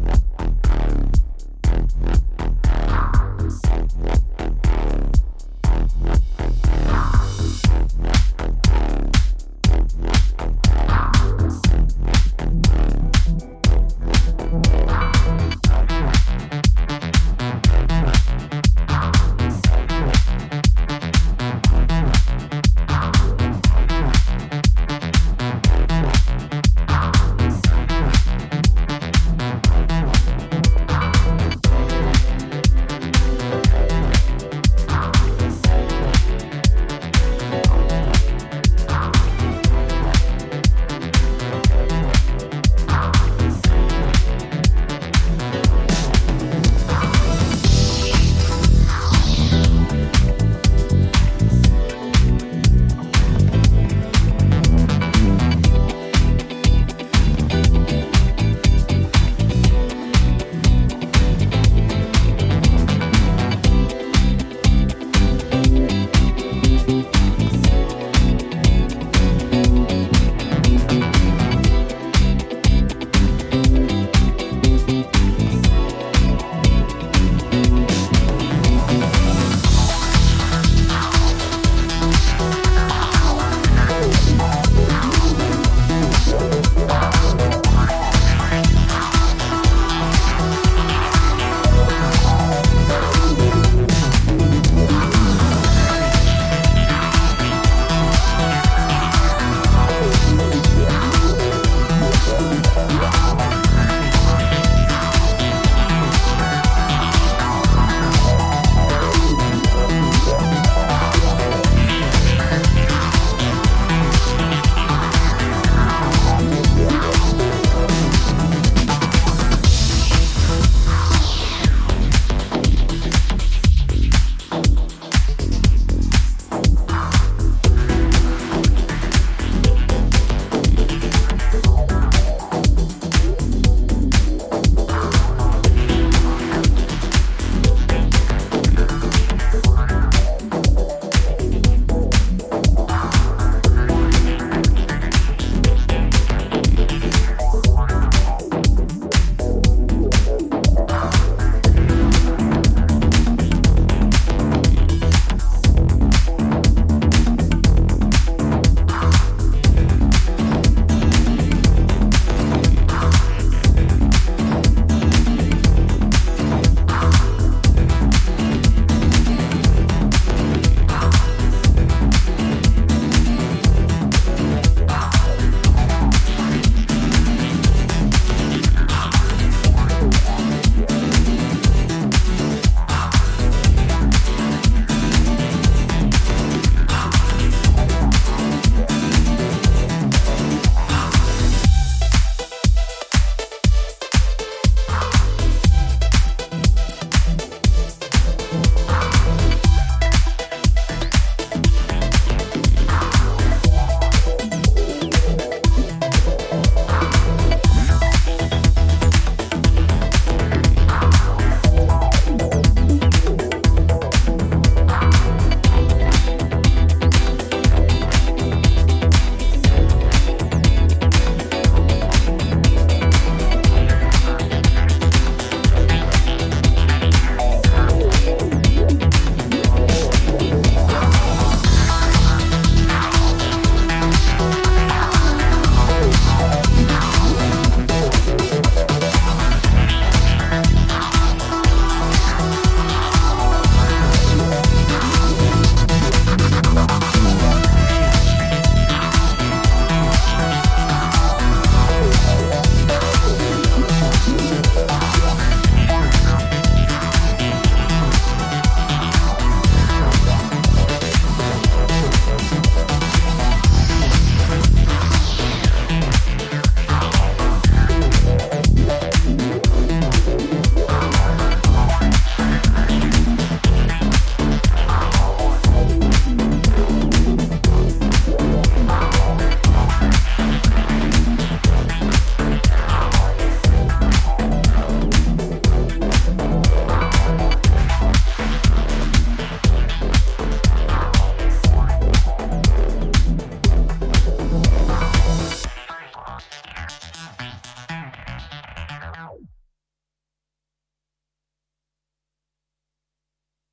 Yeah.